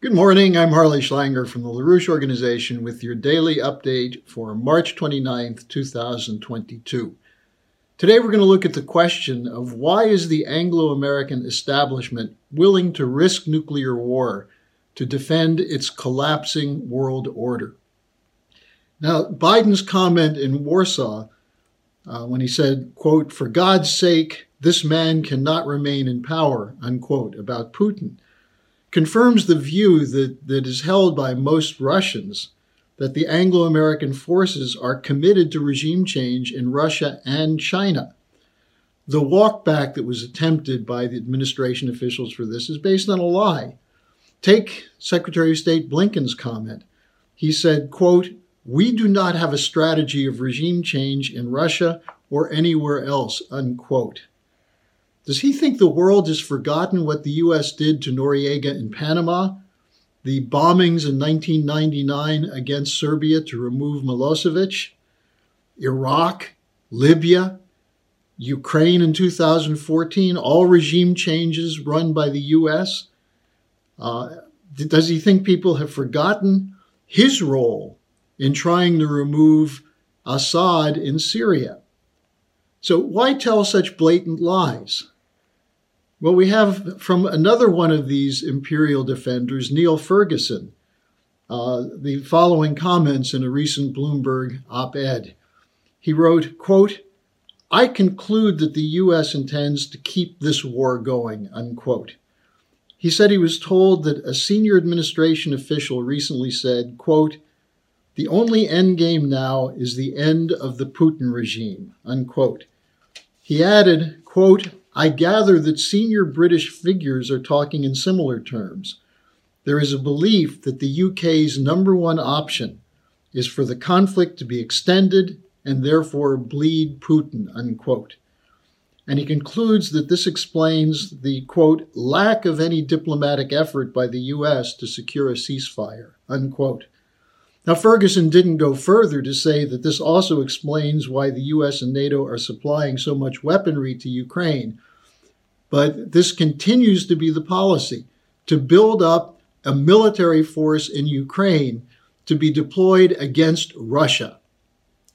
Good morning. I'm Harley Schlanger from the LaRouche Organization with your daily update for March 29th, 2022. Today we're going to look at the question of why is the Anglo-American establishment willing to risk nuclear war to defend its collapsing world order? Now, Biden's comment in Warsaw uh, when he said, quote, for God's sake, this man cannot remain in power, unquote, about Putin – confirms the view that, that is held by most Russians that the Anglo American forces are committed to regime change in Russia and China. The walkback that was attempted by the administration officials for this is based on a lie. Take Secretary of State Blinken's comment. He said, quote, we do not have a strategy of regime change in Russia or anywhere else, unquote. Does he think the world has forgotten what the U.S. did to Noriega in Panama? The bombings in 1999 against Serbia to remove Milosevic? Iraq? Libya? Ukraine in 2014? All regime changes run by the U.S.? Uh, does he think people have forgotten his role in trying to remove Assad in Syria? So, why tell such blatant lies? Well, we have from another one of these imperial defenders, Niall Ferguson, uh, the following comments in a recent Bloomberg op ed. He wrote, quote, I conclude that the U.S. intends to keep this war going, unquote. He said he was told that a senior administration official recently said, quote, the only end game now is the end of the Putin regime, unquote. He added, quote, I gather that senior British figures are talking in similar terms. There is a belief that the UK's number one option is for the conflict to be extended and therefore bleed Putin, unquote. And he concludes that this explains the, quote, lack of any diplomatic effort by the U.S. to secure a ceasefire, unquote. Now, Ferguson didn't go further to say that this also explains why the U.S. and NATO are supplying so much weaponry to Ukraine, but this continues to be the policy to build up a military force in Ukraine to be deployed against Russia.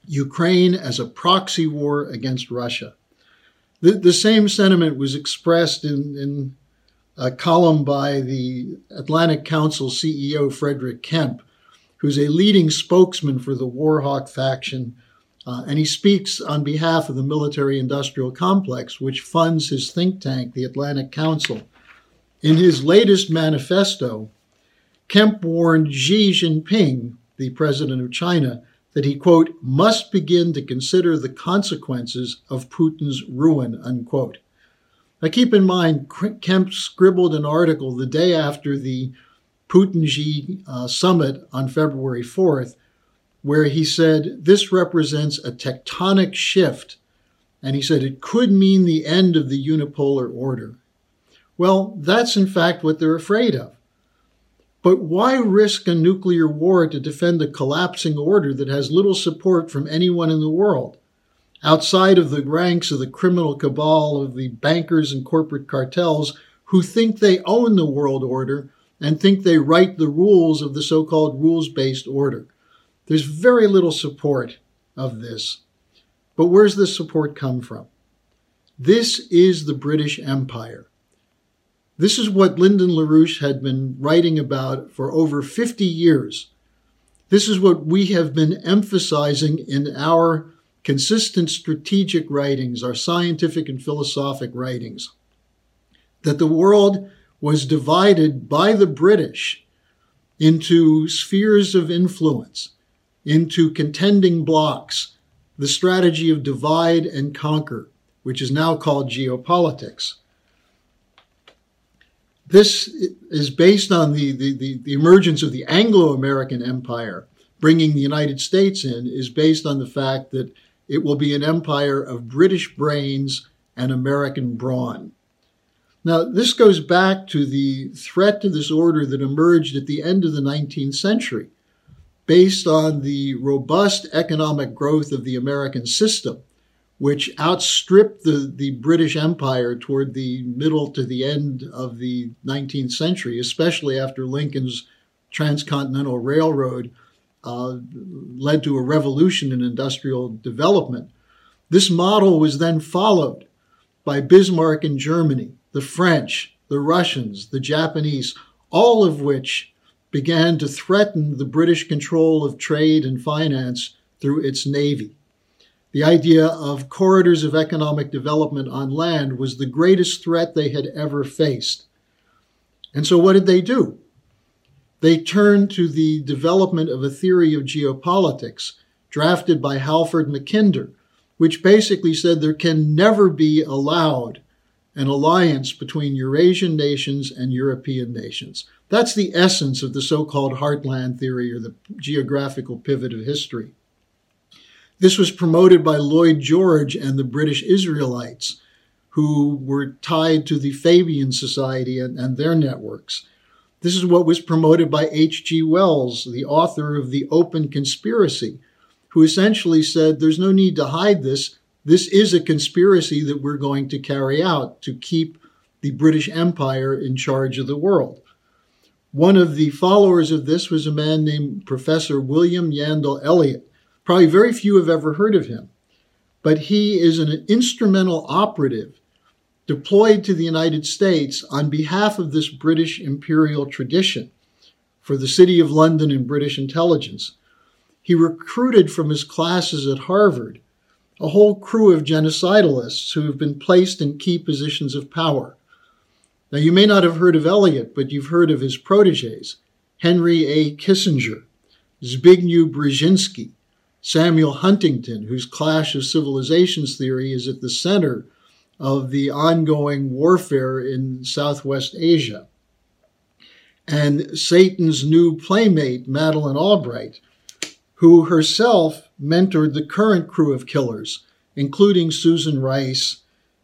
Ukraine as a proxy war against Russia. The, the same sentiment was expressed in, in a column by the Atlantic Council CEO Frederick Kempe, who's a leading spokesman for the Warhawk faction uh, and he speaks on behalf of the military industrial complex, which funds his think tank, the Atlantic Council. In his latest manifesto, Kempe warned Xi Jinping, the president of China, that he, quote, must begin to consider the consequences of Putin's ruin, unquote. Now keep in mind, Kempe scribbled an article the day after the Putin Xi uh, summit on February 4th where he said this represents a tectonic shift, and he said it could mean the end of the unipolar order. Well, that's in fact what they're afraid of. But why risk a nuclear war to defend a collapsing order that has little support from anyone in the world? Outside of the ranks of the criminal cabal of the bankers and corporate cartels who think they own the world order and think they write the rules of the so called rules based order. There's very little support of this. But where's this support come from? This is the British Empire. This is what Lyndon LaRouche had been writing about for over 50 years. This is what we have been emphasizing in our consistent strategic writings, our scientific and philosophic writings. That the world was divided by the British into spheres of influence into contending blocks, the strategy of divide and conquer, which is now called geopolitics. This is based on the, the, the, the emergence of the Anglo American Empire. Bringing the United States in is based on the fact that it will be an empire of British brains and American brawn. Now, this goes back to the threat to this order that emerged at the end of the 19th century based on the robust economic growth of the American system, which outstripped the, the British Empire toward the middle to the end of the 19th century, especially after Lincoln's transcontinental railroad uh, led to a revolution in industrial development. This model was then followed by Bismarck in Germany, the French, the Russians, the Japanese, all of which began to threaten the British control of trade and finance through its navy. The idea of corridors of economic development on land was the greatest threat they had ever faced. And so, what did they do? They turned to the development of a theory of geopolitics drafted by Halford Mackinder, which basically said there can never be allowed an alliance between Eurasian nations and European nations. That's the essence of the so called heartland theory or the geographical pivot of history. This was promoted by Lloyd George and the British Israelites, who were tied to the Fabian Society and, and their networks. This is what was promoted by H.G. Wells, the author of The Open Conspiracy, who essentially said there's no need to hide this. This is a conspiracy that we're going to carry out to keep the British Empire in charge of the world. One of the followers of this was a man named Professor William Yandell Elliott. Probably very few have ever heard of him, but he is an instrumental operative deployed to the United States on behalf of this British imperial tradition for the City of London and British intelligence. He recruited from his classes at Harvard a whole crew of genocidalists who have been placed in key positions of power. Now, you may not have heard of Elliott, but you've heard of his proteges Henry A. Kissinger, Zbigniew Brzezinski, Samuel Huntington, whose Clash of Civilizations theory is at the center of the ongoing warfare in Southwest Asia. And Satan's new playmate, Madeleine Albright, who herself mentored the current crew of killers, including Susan Rice,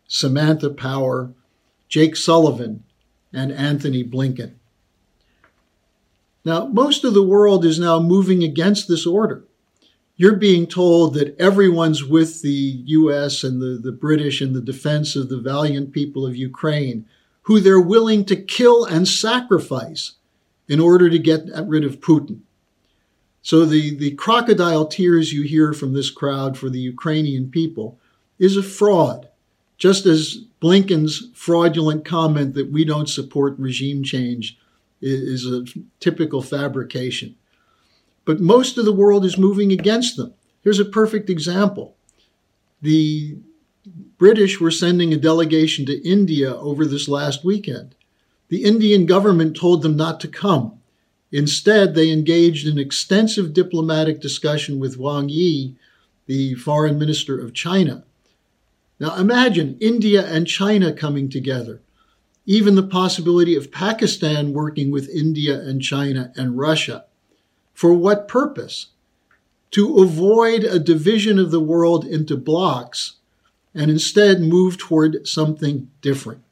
Samantha Power, Jake Sullivan, and Antony Blinken. Now, most of the world is now moving against this order. You're being told that everyone's with the US and the, the British in the defense of the valiant people of Ukraine, who they're willing to kill and sacrifice in order to get rid of Putin. So the, the crocodile tears you hear from this crowd for the Ukrainian people is a fraud, just as Blinken's fraudulent comment that we don't support regime change is, a typical fabrication. But most of the world is moving against them. Here's a perfect example. The British were sending a delegation to India over this last weekend. The Indian government told them not to come Instead, they engaged in extensive diplomatic discussion with Wang Yi, the foreign minister of China. Now imagine India and China coming together. Even the possibility of Pakistan working with India and China and Russia. For what purpose? To avoid a division of the world into blocks and instead move toward something different.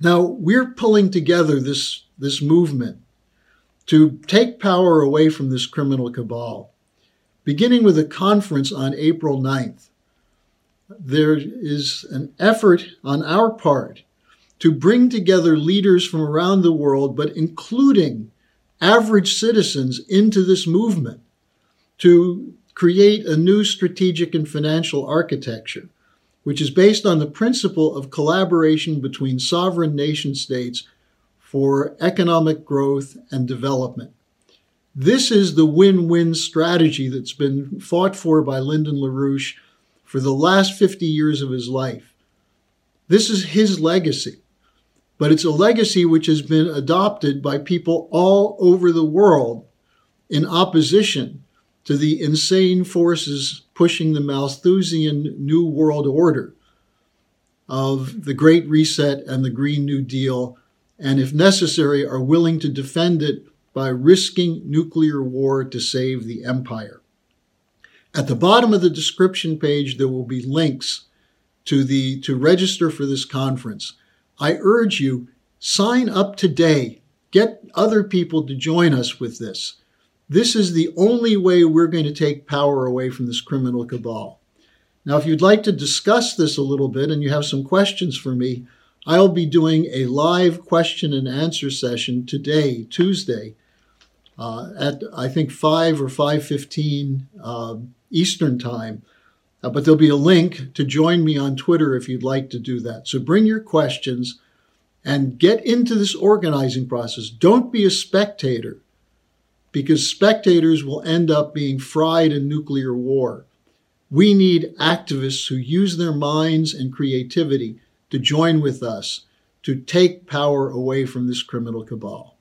Now, we're pulling together this, this movement to take power away from this criminal cabal. Beginning with a conference on April 9th, there is an effort on our part to bring together leaders from around the world, but including average citizens into this movement to create a new strategic and financial architecture, which is based on the principle of collaboration between sovereign nation states for economic growth and development. This is the win win strategy that's been fought for by Lyndon LaRouche for the last 50 years of his life. This is his legacy, but it's a legacy which has been adopted by people all over the world in opposition to the insane forces pushing the Malthusian New World Order of the Great Reset and the Green New Deal and if necessary, are willing to defend it by risking nuclear war to save the empire. At the bottom of the description page, there will be links to the to register for this conference. I urge you, sign up today. Get other people to join us with this. This is the only way we're going to take power away from this criminal cabal. Now, if you'd like to discuss this a little bit and you have some questions for me, I'll be doing a live question and answer session today, Tuesday, uh, at I think five or five fifteen uh, Eastern time. Uh, but there'll be a link to join me on Twitter if you'd like to do that. So bring your questions and get into this organizing process. Don't be a spectator because spectators will end up being fried in nuclear war. We need activists who use their minds and creativity to join with us to take power away from this criminal cabal.